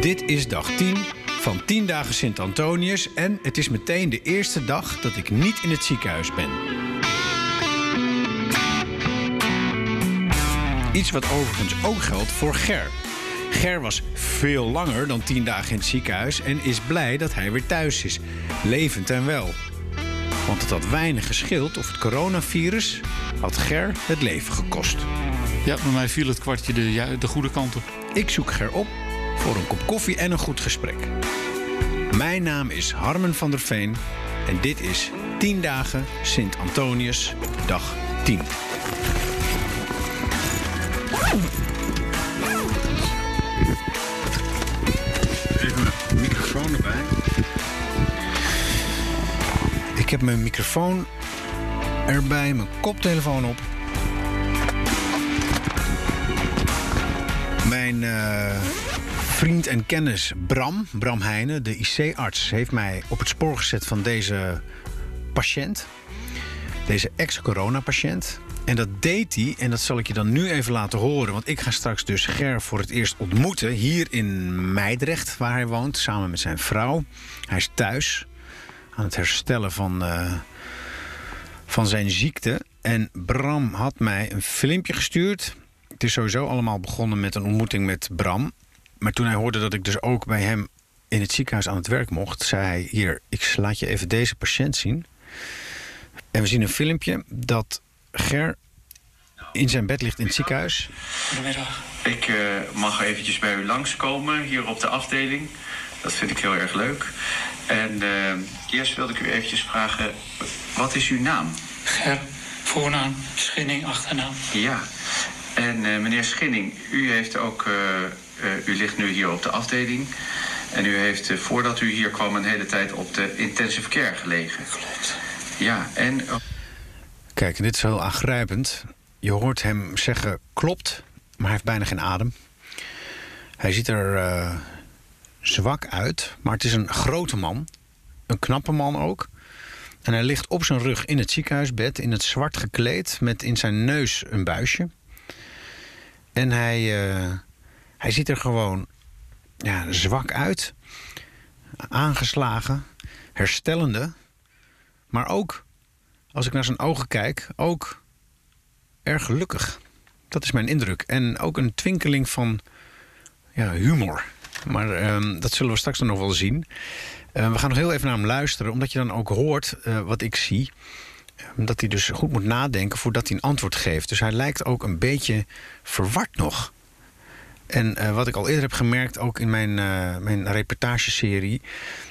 Dit is dag 10 van 10 dagen Sint Antonius en het is meteen de eerste dag dat ik niet in het ziekenhuis ben. Iets wat overigens ook geldt voor Ger. Ger was veel langer dan 10 dagen in het ziekenhuis en is blij dat hij weer thuis is, levend en wel. Want het had weinig geschild of het coronavirus had Ger het leven gekost. Ja, bij mij viel het kwartje de, de goede kant op. Ik zoek Ger op voor een kop koffie en een goed gesprek. Mijn naam is Harmen van der Veen en dit is 10 dagen Sint Antonius, dag 10. Even mijn microfoon erbij. Ik heb mijn microfoon erbij, mijn koptelefoon op. Mijn eh, vriend en kennis Bram, Bram Heijnen, de IC-arts, heeft mij op het spoor gezet van deze patiënt. Deze ex-corona-patiënt. En dat deed hij, en dat zal ik je dan nu even laten horen. Want ik ga straks dus Ger voor het eerst ontmoeten. Hier in Meidrecht, waar hij woont, samen met zijn vrouw. Hij is thuis aan het herstellen van, eh, van zijn ziekte. En Bram had mij een filmpje gestuurd. Het is sowieso allemaal begonnen met een ontmoeting met Bram. Maar toen hij hoorde dat ik dus ook bij hem in het ziekenhuis aan het werk mocht, zei hij: Hier, ik laat je even deze patiënt zien. En we zien een filmpje dat Ger in zijn bed ligt in het ziekenhuis. Goedemiddag. Ik eh, mag eventjes bij u langskomen hier op de afdeling. Dat vind ik heel erg leuk. En eh, eerst wilde ik u eventjes vragen, wat is uw naam? Ger, voornaam, Schinning, achternaam. Ja. En eh, meneer Schinning, u heeft ook, u ligt nu hier op de afdeling. En u heeft, eh, voordat u hier kwam, een hele tijd op de intensive care gelegen. Klopt. Ja, en oh, Kijk, dit is heel aangrijpend. Je hoort hem zeggen klopt, maar hij heeft bijna geen adem. Hij ziet er eh, zwak uit, maar het is een grote man. Een knappe man ook. En hij ligt op zijn rug in het ziekenhuisbed, in het zwart gekleed, met in zijn neus een buisje. En hij, eh, hij ziet er gewoon ja, zwak uit, aangeslagen, herstellende, maar ook als ik naar zijn ogen kijk, ook erg gelukkig. Dat is mijn indruk. En ook een twinkeling van ja, humor. Maar ehm, dat zullen we straks dan nog wel zien. Eh, we gaan nog heel even naar hem luisteren, omdat je dan ook hoort eh, wat ik zie. eh, Dat hij dus goed moet nadenken voordat hij een antwoord geeft. Dus hij lijkt ook een beetje verward nog. En eh, wat ik al eerder heb gemerkt, ook in mijn, eh, mijn reportageserie...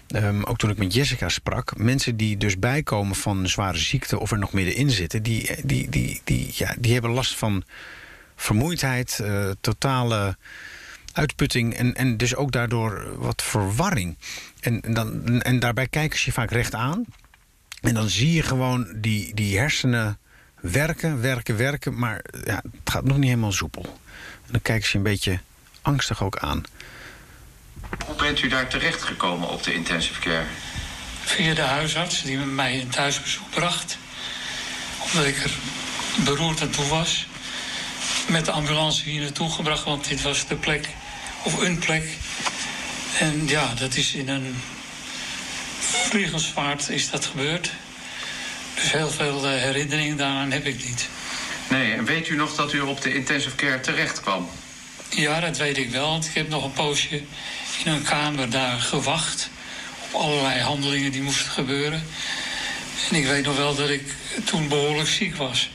Ehm, ook toen ik met Jessica sprak... mensen die dus bijkomen van een zware ziekte... of er nog middenin zitten... die, die, die, die, ja, die hebben last van vermoeidheid... eh, totale uitputting... En, en dus ook daardoor wat verwarring. En, dan, en daarbij kijken ze je vaak recht aan... en dan zie je gewoon die, die hersenen werken, werken, werken... maar ja, het gaat nog niet helemaal soepel. En dan kijken ze een beetje angstig ook aan. hoe bent u daar terecht gekomen op de intensive care? Via de huisarts die mij een thuisbezoek bracht. Omdat ik er beroerd aan toe was. Met de ambulance hier naartoe gebracht, want dit was de plek. Of een plek. En ja, dat is in een vliegensvaart is dat gebeurd. Dus heel veel eh, herinneringen daaraan heb ik niet. Nee, en weet u nog dat u op de intensive care terecht kwam? Ja, dat weet ik wel. Want ik heb nog een poosje in een kamer daar gewacht. Op allerlei handelingen die moesten gebeuren. En ik weet nog wel dat ik toen behoorlijk ziek was.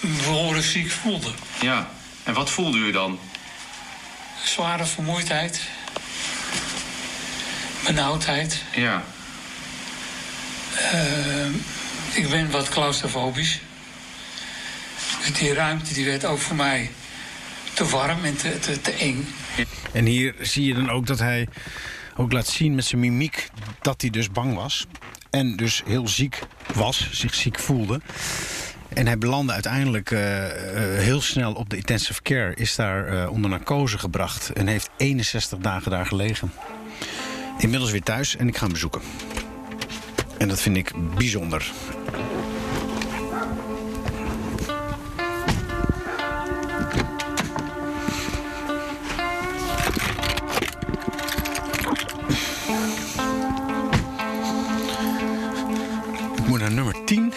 Behoorlijk ziek voelde. Ja. En wat voelde u dan? Zware vermoeidheid. Benauwdheid. Ja. Eh, ik ben wat claustrofobisch. Dus die ruimte die werd ook voor mij te warm en te, te, te eng. En hier zie je dan ook dat hij ook laat zien met zijn mimiek dat hij dus bang was. En dus heel ziek was, zich ziek voelde. En hij belandde uiteindelijk eh, eh, heel snel op de intensive care. Is daar eh, onder narcose gebracht. En heeft 61 dagen daar gelegen. Inmiddels weer thuis en ik ga hem bezoeken. En dat vind ik bijzonder. Ik moet naar nummer 10.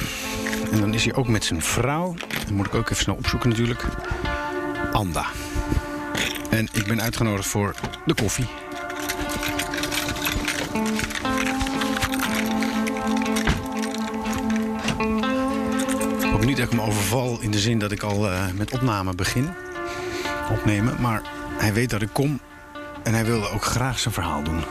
En dan is hij ook met zijn vrouw. Dan moet ik ook even snel opzoeken natuurlijk. Anda. En ik ben uitgenodigd voor de koffie. Ik hoop niet dat ik hem overval in de zin dat ik al eh, met opname begin. Opnemen. Maar hij weet dat ik kom. En hij wilde ook graag zijn verhaal doen.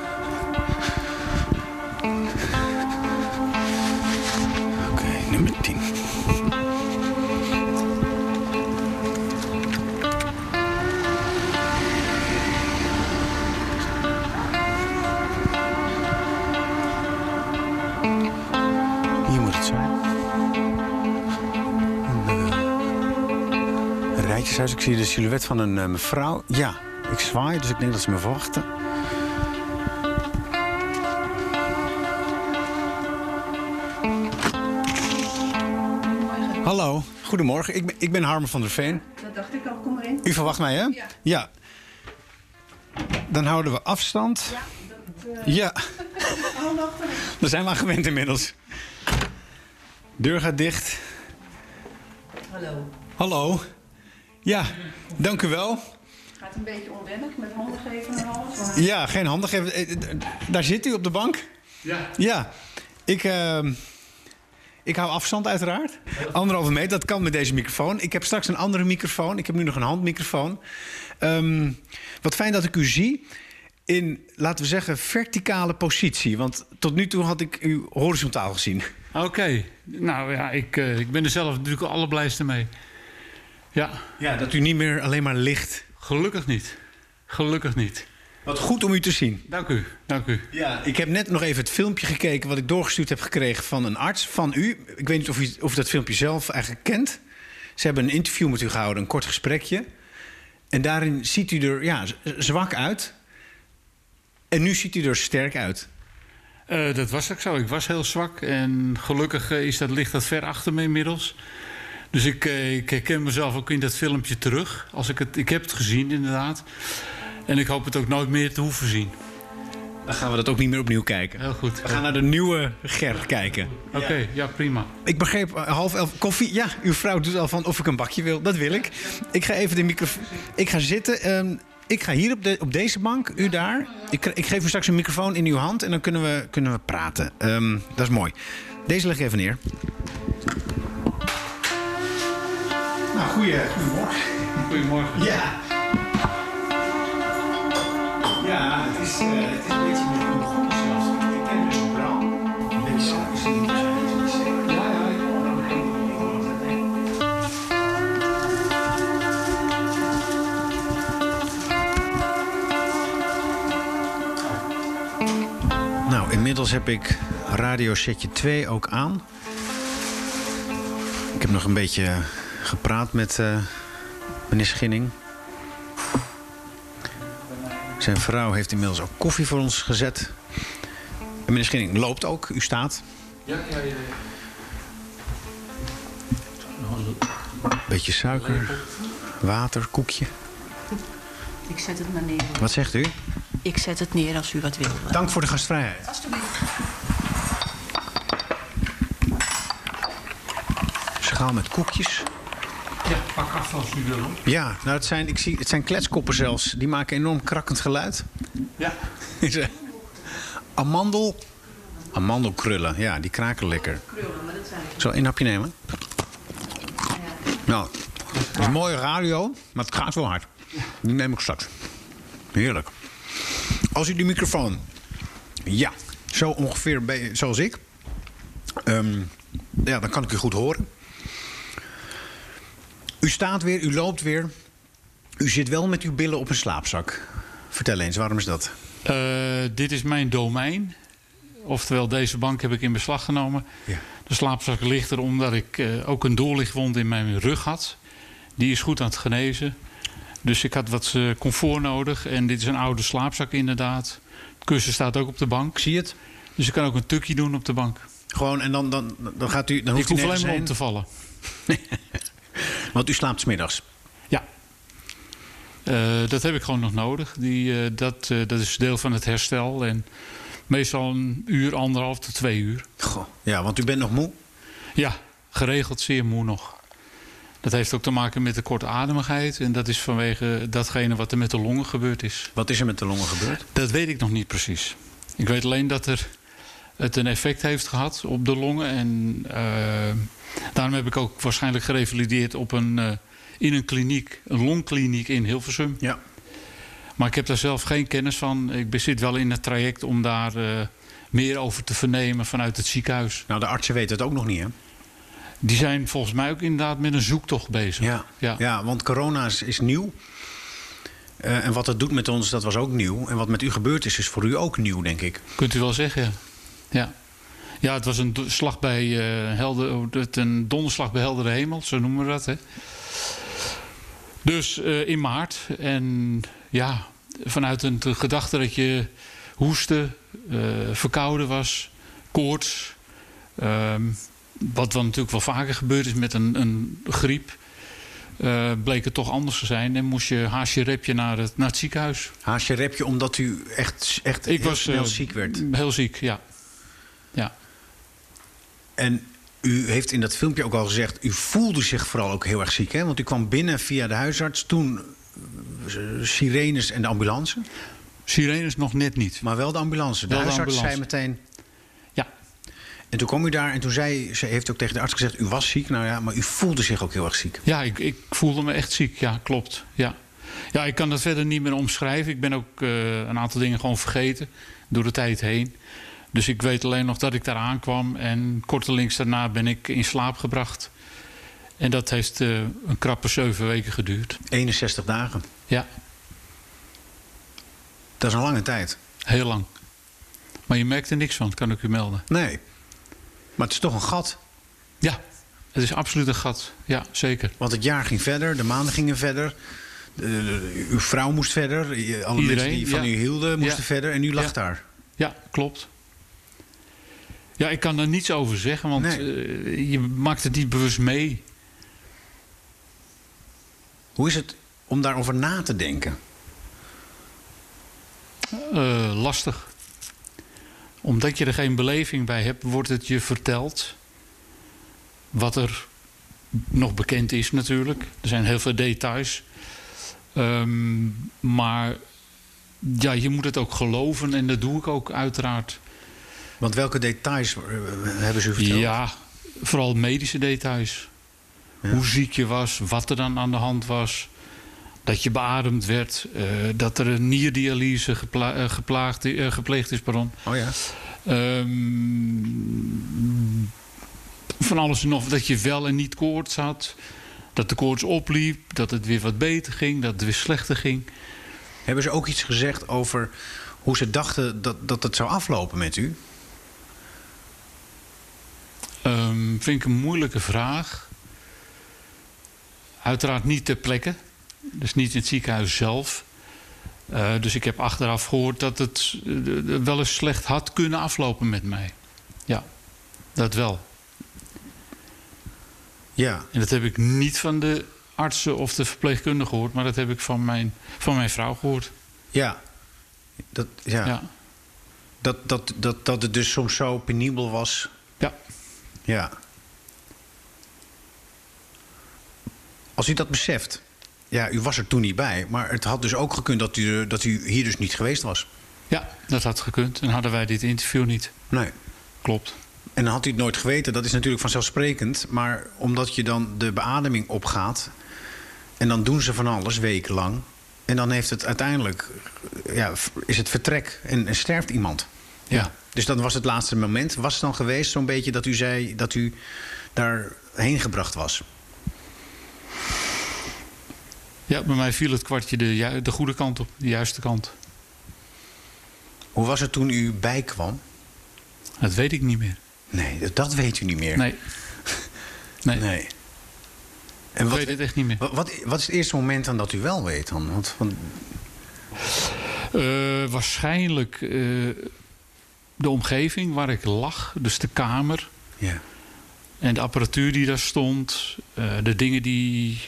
Rijtjeshuis. Ik zie de silhouet van een eh, mevrouw. Ja, ik zwaai, dus ik denk dat ze me verwachten. Hallo, goedemorgen. Ik ben, ik ben Harmer van der Veen. Dat dacht ik al, kom maar in. U verwacht mij, hè? Ja. Ja. Dan houden we afstand. Ja, dat, eh, Ja, oh, maar. daar zijn we aan gewend inmiddels. Deur gaat dicht. Hallo. Hallo. Ja, dank u wel. Gaat een beetje onwennig met handen geven en alles. Maar... Ja, geen handen geven. Eh, eh, Daar zit u op de bank? Ja. Ja. Ik, eh, ik hou afstand uiteraard. Anderhalve meter, dat kan met deze microfoon. Ik heb straks een andere microfoon. Ik heb nu nog een handmicrofoon. Ehm, wat fijn dat ik u zie in, laten we zeggen, verticale positie. Want tot nu toe had ik u horizontaal gezien. Oké. Nou ja, ik, eh, ik ben er zelf natuurlijk het allerblijste mee. Ja, Ja, dat u niet meer alleen maar ligt. gelukkig niet. Gelukkig niet. Wat goed om u te zien. Dank u, dank u. Ja, ik heb net nog even het filmpje gekeken wat ik doorgestuurd heb gekregen van een arts, van u. Ik weet niet of u, of dat filmpje zelf eigenlijk kent. Ze hebben een interview met u gehouden, een kort gesprekje. En daarin ziet u er ja, zwak uit. En nu ziet u er sterk uit. Eh, dat was ook zo. Ik was heel zwak. En gelukkig is dat, ligt dat ver achter me inmiddels. Dus ik, eh, ik herken mezelf ook in dat filmpje terug. Als ik, het, ik heb het gezien, inderdaad. En ik hoop het ook nooit meer te hoeven zien. Dan gaan we dat ook niet meer opnieuw kijken. Heel goed. We gaan naar de nieuwe Ger kijken. Oké, ja, prima. Ik begreep eh, half elf koffie. Ja, uw vrouw doet al van of ik een bakje wil. Dat wil ik. Ik ga even de microfoon. Ik ga zitten. ehm, ik ga hier op, de, op deze bank, u daar. Ik, ik geef u straks een microfoon in uw hand en dan kunnen we, kunnen we praten. Ehm, dat is mooi. Deze leg ik even neer. Nou, goeie, goedemorgen. Goedemorgen. Ja. Ja, het is, eh, het is een beetje met een begonnen zelfs. Ik ken dus Bram. Een beetje Nou, inmiddels heb ik radiosetje 2 ook aan. Ik heb nog een beetje gepraat met eh, meneer Schinning. Zijn vrouw heeft inmiddels ook koffie voor ons gezet. En meneer Schinning loopt ook, u staat. Ja, ja, ja. Beetje suiker, water, koekje. Ik zet het maar neer. Wat zegt u? Ik zet het neer als u wat wil. Dank voor de gastvrijheid. Alsjeblieft. Schaal met koekjes. Ja, pak af als u wil. hoor. Ja, nou het zijn, ik zie, het zijn kletskoppen zelfs. Die maken enorm krakkend geluid. Ja. Amandel. Amandelkrullen, ja, die kraken lekker. Krullen, maar dat zijn Zal een hapje nemen? Nou, het is een mooie radio, maar het gaat wel hard. Die neem ik straks. Heerlijk. Als u die microfoon... Ja, zo ongeveer bij- zoals ik. Ehm, ja, dan kan ik u goed horen. U staat weer, u loopt weer. U zit wel met uw billen op een slaapzak. Vertel eens, waarom is dat? Eh, dit is mijn domein. Oftewel, deze bank heb ik in beslag genomen. Ja. De slaapzak ligt er omdat ik eh, ook een doorlichtwond in mijn rug had. Die is goed aan het genezen. Dus ik had wat eh, comfort nodig. En dit is een oude slaapzak inderdaad. Het kussen staat ook op de bank. Zie je het? Dus ik kan ook een tukje doen op de bank. Gewoon, en dan, dan, dan gaat u... Dan ik hoeft u hoef alleen maar op te vallen. Want u slaapt 's middags. Ja. Eh, dat heb ik gewoon nog nodig. Die, eh, dat, eh, dat is deel van het herstel. En meestal een uur, anderhalf tot twee uur. Goh. Ja, want u bent nog moe. Ja, geregeld zeer moe nog. Dat heeft ook te maken met de kortademigheid. En dat is vanwege datgene wat er met de longen gebeurd is. Wat is er met de longen gebeurd? Dat weet ik nog niet precies. Ik weet alleen dat er het een effect heeft gehad op de longen. En eh, daarom heb ik ook waarschijnlijk gerevalideerd op een, eh, in een kliniek, een longkliniek in Hilversum. Ja. Maar ik heb daar zelf geen kennis van. Ik zit wel in het traject om daar eh, meer over te vernemen vanuit het ziekenhuis. Nou, de artsen weten het ook nog niet, hè? Die zijn volgens mij ook inderdaad met een zoektocht bezig. Ja, ja. ja. want corona is, is nieuw. En wat het doet met ons, dat was ook nieuw. En wat met u gebeurd is, is voor u ook nieuw, denk ik. Kunt u wel zeggen, ja. Ja, ja het was een slag bij eh helder, het- een donderslag bij heldere hemel, zo noemen we dat. Hè. Dus eh, in maart. En ja, vanuit een gedachte dat je hoesten, eh, verkouden was, koorts. ehm, wat dan natuurlijk wel vaker gebeurd is met een, een griep. bleek het toch anders te zijn. En moest je haasje repje naar het, naar het ziekenhuis. Haasje repje omdat u echt, echt Ik heel was snel ziek werd. Heel ziek, ja. Ja. En u heeft in dat filmpje ook al gezegd... u voelde zich vooral ook heel erg ziek, hè? Want u kwam binnen via de huisarts. Toen eh, sirenes en de ambulance. Sirenes nog net niet. Maar wel de ambulance. De Wel de huisarts zei ambulance. meteen... Ja. En toen kwam u daar en toen zei... ze heeft ook tegen de arts gezegd... u was ziek, nou ja, maar u voelde zich ook heel erg ziek. Ja, ik, ik voelde me echt ziek. Ja, klopt. Ja. ja, ik kan dat verder niet meer omschrijven. Ik ben ook eh, een aantal dingen gewoon vergeten door de tijd heen. Dus ik weet alleen nog dat ik daar aankwam. En kortelings daarna ben ik in slaap gebracht. En dat heeft eh, een krappe zeven weken geduurd. 61 dagen. Ja, Dat is een lange tijd. heel lang. Maar je merkt er niks van, kan ik u melden. Nee. Maar het is toch een gat. Ja, het is absoluut een gat. Ja, zeker. Want het jaar ging verder, de maanden gingen verder. de- de- uw vrouw moest verder. Alle Iedereen, mensen die van ja. u hielden moesten Ja. verder. En u lag Ja. daar. Ja, klopt. Ja, ik kan daar niets over zeggen, want Nee. eh, je maakt het niet bewust mee. Hoe is het om daarover na te denken? Eh, lastig. Omdat je er geen beleving bij hebt, wordt het je verteld. Wat er nog bekend is natuurlijk. Er zijn heel veel details. Ehm, maar ja, je moet het ook geloven en dat doe ik ook uiteraard. Want welke details eh, hebben ze verteld? Ja, vooral medische details. Ja. Hoe ziek je was, wat er dan aan de hand was. Dat je beademd werd. eh, dat er een nierdialyse gepla- eh, geplaagd, gepleegd is. Pardon. Oh ja. Ehm, van alles en nog. Dat je wel en niet koorts had. Dat de koorts opliep. Dat het weer wat beter ging. Dat het weer slechter ging. Hebben ze ook iets gezegd over hoe ze dachten dat, dat het zou aflopen met u? Ehm, vind ik een moeilijke vraag. Uiteraard niet ter plekke. Dus niet in het ziekenhuis zelf. Eh, dus ik heb achteraf gehoord dat het eh, wel eens slecht had kunnen aflopen met mij. Ja, dat wel. Ja. En dat heb ik niet van de artsen of de verpleegkundigen gehoord, maar dat heb ik van mijn, van mijn vrouw gehoord. Ja. Dat, ja. Ja. Dat, dat, dat, dat het dus soms zo penibel was. Ja. Ja. Als u dat beseft. Ja, u was er toen niet bij. Maar het had dus ook gekund dat u, dat u hier dus niet geweest was. ja, dat had gekund. En hadden wij dit interview niet. Nee. Klopt. En dan had u het nooit geweten. Dat is natuurlijk vanzelfsprekend. Maar omdat je dan de beademing opgaat. En dan doen ze van alles wekenlang. En dan heeft het uiteindelijk. Ja, is het vertrek. En, en sterft iemand. Ja. Dus dat was het laatste moment. Was het dan geweest zo'n beetje dat u zei dat u daarheen gebracht was? Ja, bij mij viel het kwartje de, de goede kant op, de juiste kant. Hoe was het toen u bijkwam? Dat weet ik niet meer. Nee, dat- weet u niet meer. Nee. Nee, Nee. En ik wat, weet het echt niet meer. wat, wat, wat is het eerste moment dan dat u wel weet dan? Want, want, Eh, waarschijnlijk eh, de omgeving waar ik lag, dus de kamer ja. en de apparatuur die daar stond, eh, de dingen die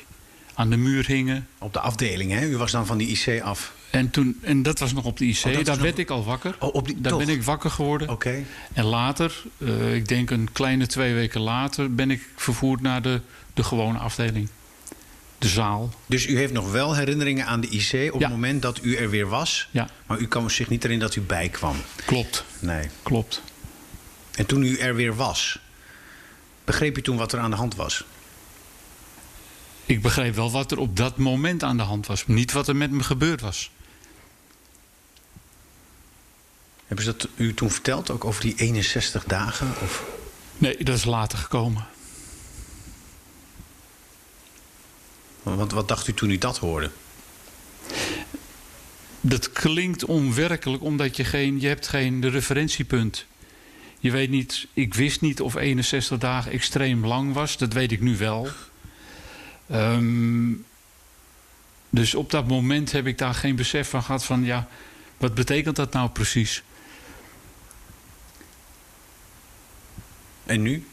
aan de muur hingen. Op de afdeling, hè? U was dan van die IC af. En, toen, en dat was nog op de IC. Oh, Daar nog- werd ik al wakker. Oh, op die, Daar toch? ben ik wakker geworden. Oké. En later, eh, ik denk een kleine twee weken later, ben ik vervoerd naar de, de gewone afdeling. De zaal. Dus u heeft nog wel herinneringen aan de IC op Ja. het moment dat u er weer was. Ja, Maar u kan zich niet erin dat u bijkwam. klopt. Nee. Klopt. En toen u er weer was, begreep u toen wat er aan de hand was? Ik begreep wel wat er op dat moment aan de hand was. Niet wat er met me gebeurd was. Hebben ze dat u toen verteld, ook over die 61 dagen? Of... Nee, dat is later gekomen. Want wat dacht u toen u dat hoorde? Dat klinkt onwerkelijk omdat je geen, je hebt geen referentiepunt. Je weet niet, ik wist niet of 61 dagen extreem lang was. Dat weet ik nu wel. Ehm, dus op dat moment heb ik daar geen besef van gehad van ja, wat betekent dat nou precies? En nu?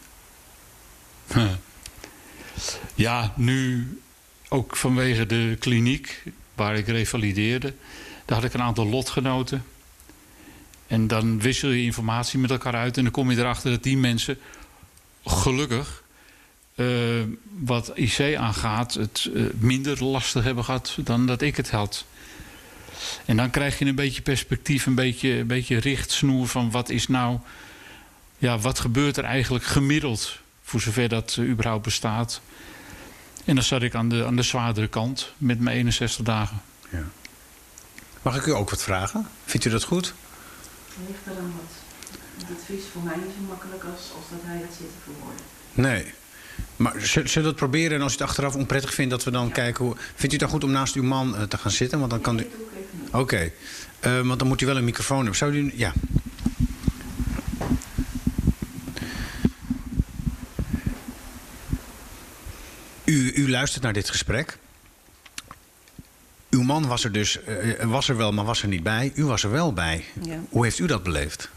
Ja, nu ook vanwege de kliniek waar ik revalideerde. Daar had ik een aantal lotgenoten. En dan wissel je informatie met elkaar uit. En dan kom je erachter dat die mensen gelukkig, eh, wat IC aangaat, het eh, minder lastig hebben gehad dan dat ik het had. En dan krijg je een beetje perspectief, een beetje, een beetje richtsnoer van wat is nou, ja, wat gebeurt er eigenlijk gemiddeld, voor zover dat eh, überhaupt bestaat. En dan zat ik aan de, aan de zwaardere kant met mijn 61 dagen. Mag ik u ook wat vragen? Vindt u dat goed? Het ligt eraan wat. Het is voor mij niet zo makkelijk als, als dat hij dat zit te verwoorden. Nee. Maar zullen we dat proberen? En als u het achteraf onprettig vindt, dat we dan kijken hoe... Vindt u het dan goed om naast uw man eh, te gaan zitten? Want dan kan u... Dat doe ik even niet. Oké. Eh, want dan moet u wel een microfoon hebben. Zou u... Ja. U, u luistert naar dit gesprek. Uw man was er dus eh, was er wel, maar was er niet bij. U was er wel bij. Ja. Hoe heeft u dat beleefd?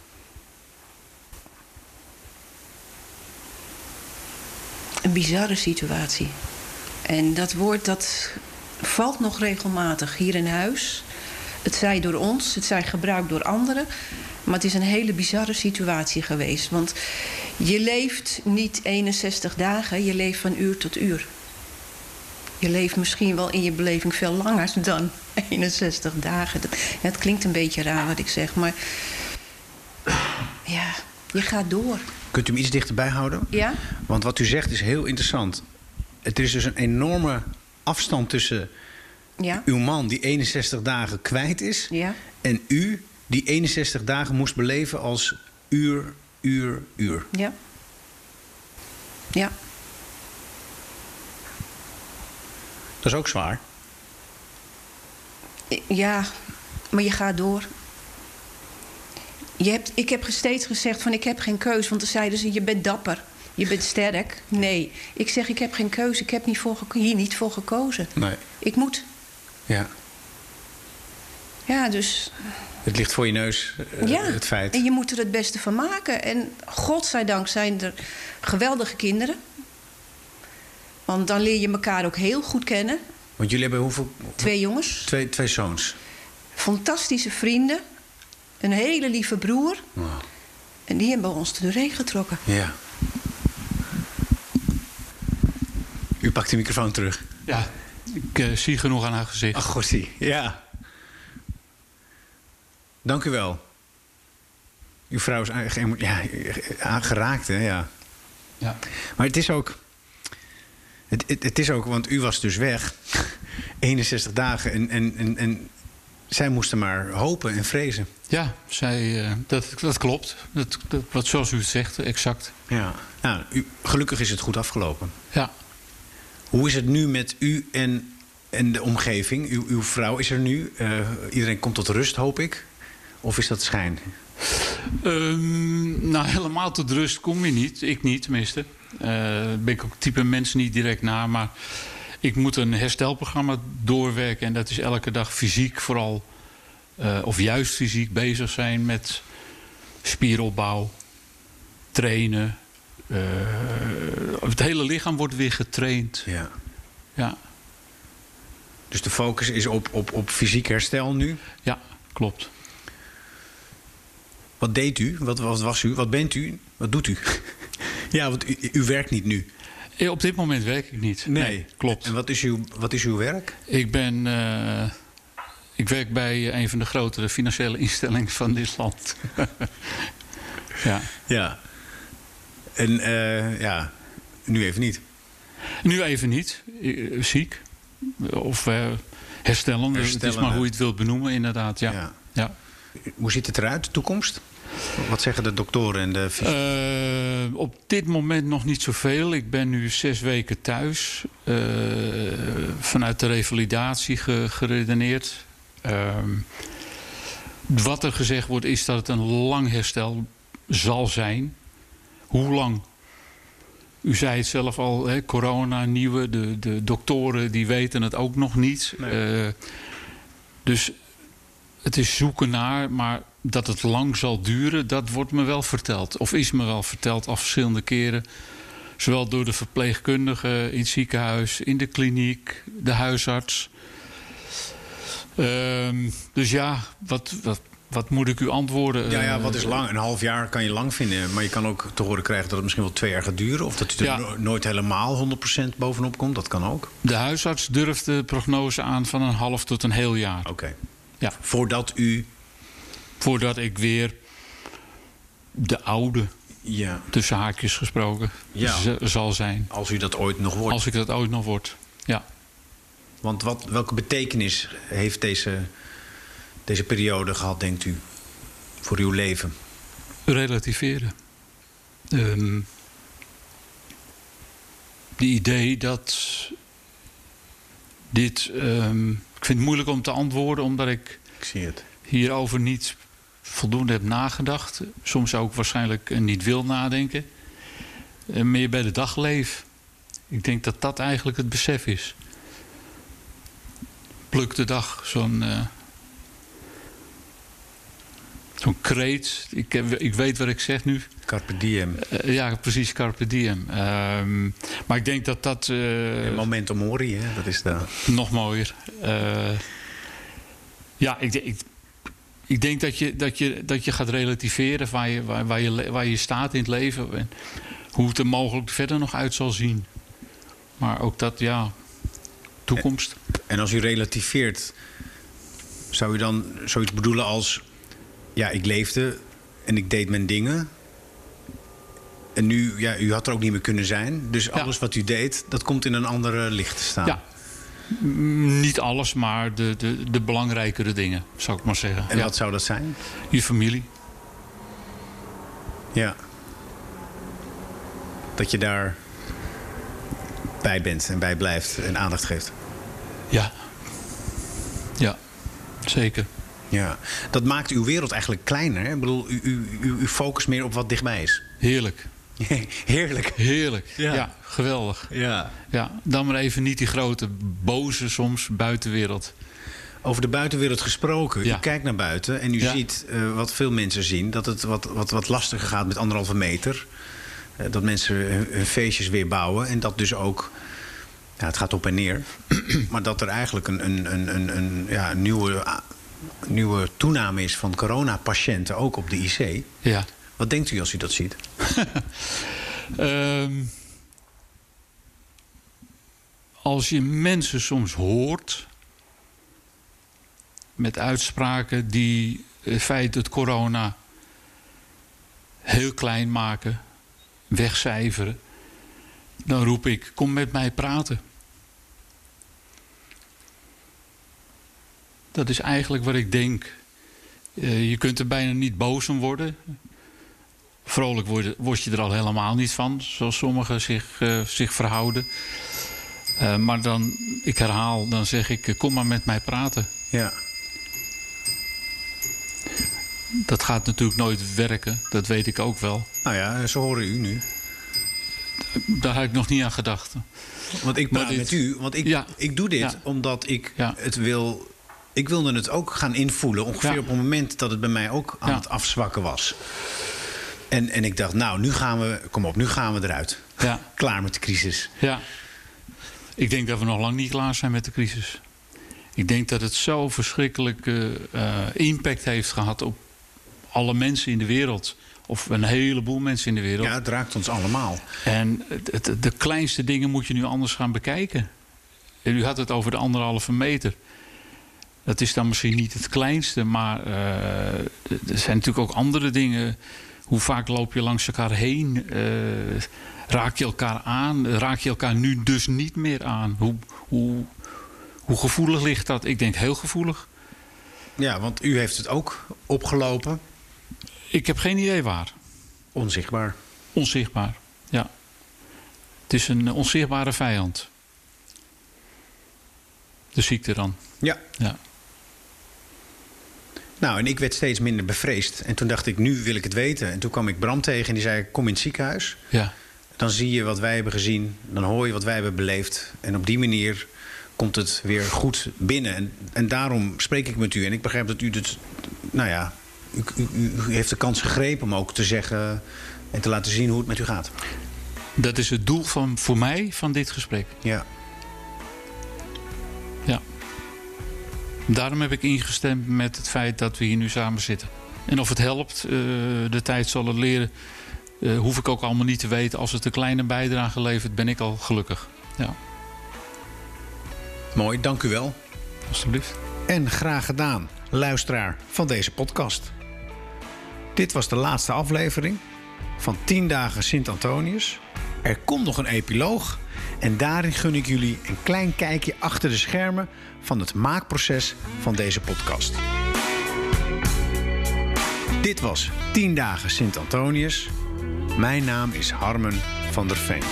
Een bizarre situatie. En dat woord dat valt nog regelmatig hier in huis. Het zij door ons, het zij gebruikt door anderen. Maar het is een hele bizarre situatie geweest. Want je leeft niet 61 dagen, je leeft van uur tot uur. Je leeft misschien wel in je beleving veel langer dan 61 dagen. Dat, het klinkt een beetje raar wat ik zeg, maar ja, je gaat door. Kunt u hem iets dichterbij houden? Ja? Want wat u zegt is heel interessant. Het is dus een enorme afstand tussen Ja? uw man die 61 dagen kwijt is... Ja? en u die 61 dagen moest beleven als uur, uur, uur. Ja. Ja. Dat is ook zwaar. Ja, maar je gaat door. Je hebt, ik heb steeds gezegd van ik heb geen keus. Want dan zeiden ze je bent dapper. Je bent sterk. Nee. Ik zeg ik heb geen keuze. Ik heb niet voor hier niet voor gekozen. Nee. Ik moet. Ja. Ja, dus Het ligt voor je neus, eh, ja. het feit. En je moet er het beste van maken. En godzijdank zijn er geweldige kinderen. Want dan leer je elkaar ook heel goed kennen. Want jullie hebben hoeveel... Twee jongens. Twee, twee zoons. fantastische vrienden. Een hele lieve broer. En die hebben ons er doorheen getrokken. Ja. U pakt de microfoon terug. Ja, ik eh, zie genoeg aan haar gezicht. Ach, gossie. Ja. Dank u wel. Uw vrouw is ja, aangeraakt, hè? Ja. Ja. Maar het is ook... Het, het, het is ook, want u was dus weg. 61 dagen. En, en, en, en zij moesten maar hopen en vrezen. Ja, zij, eh, dat, dat klopt. Dat, dat, wat zoals u het zegt, exact. Ja. Nou, u, gelukkig is het goed afgelopen. Ja. Hoe is het nu met u en, en de omgeving? Uw, uw vrouw is er nu. Eh, iedereen komt tot rust, hoop ik. Of is dat schijn? Ehm, nou, helemaal tot rust kom je niet. Ik niet, tenminste. Eh ben ik ook type mensen niet direct na. Maar ik moet een herstelprogramma doorwerken. En dat is elke dag fysiek vooral. eh, of juist fysiek bezig zijn met spieropbouw, trainen. Eh, het hele lichaam wordt weer getraind. Ja. Ja. Dus de focus is op, op, op fysiek herstel nu. Ja, klopt. Wat deed u? Wat, wat was u? Wat bent u? Wat doet u? Ja, want u, u werkt niet nu. Eh, Op dit moment werk ik niet. klopt. En wat is uw, wat is uw werk? Ik ben. eh, ik werk bij een van de grotere financiële instellingen van dit land. ja. Ja. En eh, ja, nu even niet. Nu even niet. Eh, Ziek. Of eh herstellende. Het is maar hoe je het wilt benoemen, inderdaad. Ja. Ja. ja. Hoe ziet het eruit, de toekomst? Wat zeggen de doktoren en de fys- Eh, op dit moment nog niet zoveel. Ik ben nu zes weken thuis. eh, vanuit de revalidatie ge- geredeneerd. Ehm, wat er gezegd wordt is dat het een lang herstel zal zijn. Hoe lang? U zei het zelf al, hè, corona, nieuwe. De, de doktoren die weten het ook nog niet. Nee. Eh, dus het is zoeken naar, maar dat het lang zal duren, dat wordt me wel verteld. Of is me wel verteld al verschillende keren. Zowel door de verpleegkundige in het ziekenhuis, in de kliniek, de huisarts. Ehm, dus ja, wat, wat, wat moet ik u antwoorden? ja, ja, Eh, wat is lang? Een half jaar kan je lang vinden. Maar je kan ook te horen krijgen dat het misschien wel twee jaar gaat duren. Of dat u er Ja. no- nooit helemaal 100% bovenop komt. Dat kan ook. De huisarts durft de prognose aan van een half tot een heel jaar. Oké. Ja. Voordat u... Voordat ik weer de oude, Ja, tussen haakjes gesproken, Ja. zal zijn. als u dat ooit nog wordt. Als ik dat ooit nog word. Ja. Want wat, welke betekenis heeft deze, deze periode gehad, denkt u? Voor uw leven? relativeren. Ehm de idee dat dit. ehm, ik vind het moeilijk om te antwoorden, omdat ik Ik zie het. hierover niet voldoende heb nagedacht. Soms ook waarschijnlijk eh, niet wil nadenken. Eh, meer bij de dag leef. Ik denk dat dat eigenlijk het besef is. Pluk de dag, zo'n. eh, Zo'n kreet. Ik, heb, ik weet wat ik zeg nu. Carpe diem. Ja, precies, Carpe Diem. Ehm, maar ik denk dat dat eh, Memento mori, hè? Dat is de... nog mooier. Ja, ik, ik denk dat je, dat, je, dat je gaat relativeren waar je, waar, waar, je, waar je staat in het leven. En hoe het er mogelijk verder nog uit zal zien. Maar ook dat, ja, toekomst. En als u relativeert, zou u dan zoiets bedoelen als... Ja, ik leefde en ik deed mijn dingen. En nu, ja, u had er ook niet meer kunnen zijn. Dus alles wat u deed, dat komt in een andere licht te staan. Ja. Mm, Niet alles, maar de, de, de belangrijkere dingen, zou ik maar zeggen. En ja. wat zou dat zijn? Je familie. Ja. Dat je daar bij bent en bij blijft en aandacht geeft. Ja. Ja, zeker. Ja. Dat maakt uw wereld eigenlijk kleiner. Hè? Ik bedoel, u, u, u, u focust meer op wat dichtbij is. Heerlijk. Heerlijk. Heerlijk. Ja. Ja, geweldig. Ja. Ja, dan maar even niet die grote, boze soms buitenwereld. Over de buitenwereld gesproken. Ja. U kijkt naar buiten en u Ja. ziet eh, wat veel mensen zien: dat het wat, wat, wat lastiger gaat met anderhalve meter. Eh, dat mensen hun, hun feestjes weer bouwen en dat dus ook. Ja, het gaat op en neer. maar dat er eigenlijk een, een, een, een, een, ja, nieuwe, nieuwe toename is van coronapatiënten, ook op de IC. Ja. Wat denkt u als u dat ziet? Ehm, als je mensen soms hoort met uitspraken die het feit dat corona heel klein maken, wegcijferen, dan roep ik: kom met mij praten. Dat is eigenlijk wat ik denk. Eh, je kunt er bijna niet boos om worden. Vrolijk word, word je er al helemaal niet van, zoals sommigen zich, eh, zich verhouden. Eh, maar dan, ik herhaal, dan zeg ik: eh, kom maar met mij praten. Ja. Dat gaat natuurlijk nooit werken, dat weet ik ook wel. Nou ja, zo horen u nu. Daar had ik nog niet aan gedacht. Want ik Maar praat dit- met u, want ik, Ja. ik doe dit Ja. omdat ik Ja. het wil. Ik wilde het ook gaan invoelen, ongeveer op het moment dat het bij mij ook aan het afzwakken was. En, en ik dacht, nou, nu gaan we, kom op, nu gaan we eruit. Ja, Klaar met de crisis. ja. Ik denk dat we nog lang niet klaar zijn met de crisis. Ik denk dat het zo verschrikkelijke uh, impact heeft gehad op alle mensen in de wereld. Of een heleboel mensen in de wereld. Ja, het raakt ons allemaal. En het, de kleinste dingen moet je nu anders gaan bekijken. En u had het over de anderhalve meter. Dat is dan misschien niet het kleinste, maar uh, er zijn natuurlijk ook andere dingen. Hoe vaak loop je langs elkaar heen? Uh, raak je elkaar aan? Raak je elkaar nu dus niet meer aan? Hoe, hoe, hoe gevoelig ligt dat? Ik denk heel gevoelig. Ja, want u heeft het ook opgelopen. Ik heb geen idee waar. Onzichtbaar. Onzichtbaar, ja. Het is een onzichtbare vijand. De ziekte dan. Ja. ja. Nou, en ik werd steeds minder bevreesd. En toen dacht ik, nu wil ik het weten. En toen kwam ik Bram tegen en die zei, kom in het ziekenhuis. Ja. Dan zie je wat wij hebben gezien. Dan hoor je wat wij hebben beleefd. En op die manier komt het weer goed binnen. En, en daarom spreek ik met u. En ik begrijp dat u het, nou ja, u, u, u, heeft de kans gegrepen om ook te zeggen en te laten zien hoe het met u gaat. Dat is het doel van, voor mij van dit gesprek. Ja. Daarom heb ik ingestemd met het feit dat we hier nu samen zitten. En of het helpt, uh, de tijd zal het leren. Uh, hoef ik ook allemaal niet te weten. Als het een kleine bijdrage levert, ben ik al gelukkig. Ja. Mooi, dank u wel. Alsjeblieft. En graag gedaan, luisteraar van deze podcast. Dit was de laatste aflevering van 10 dagen Sint-Antonius. Er komt nog een epiloog en daarin gun ik jullie een klein kijkje achter de schermen van het maakproces van deze podcast. Dit was 10 dagen Sint-Antonius. Mijn naam is Harmen van der Veen.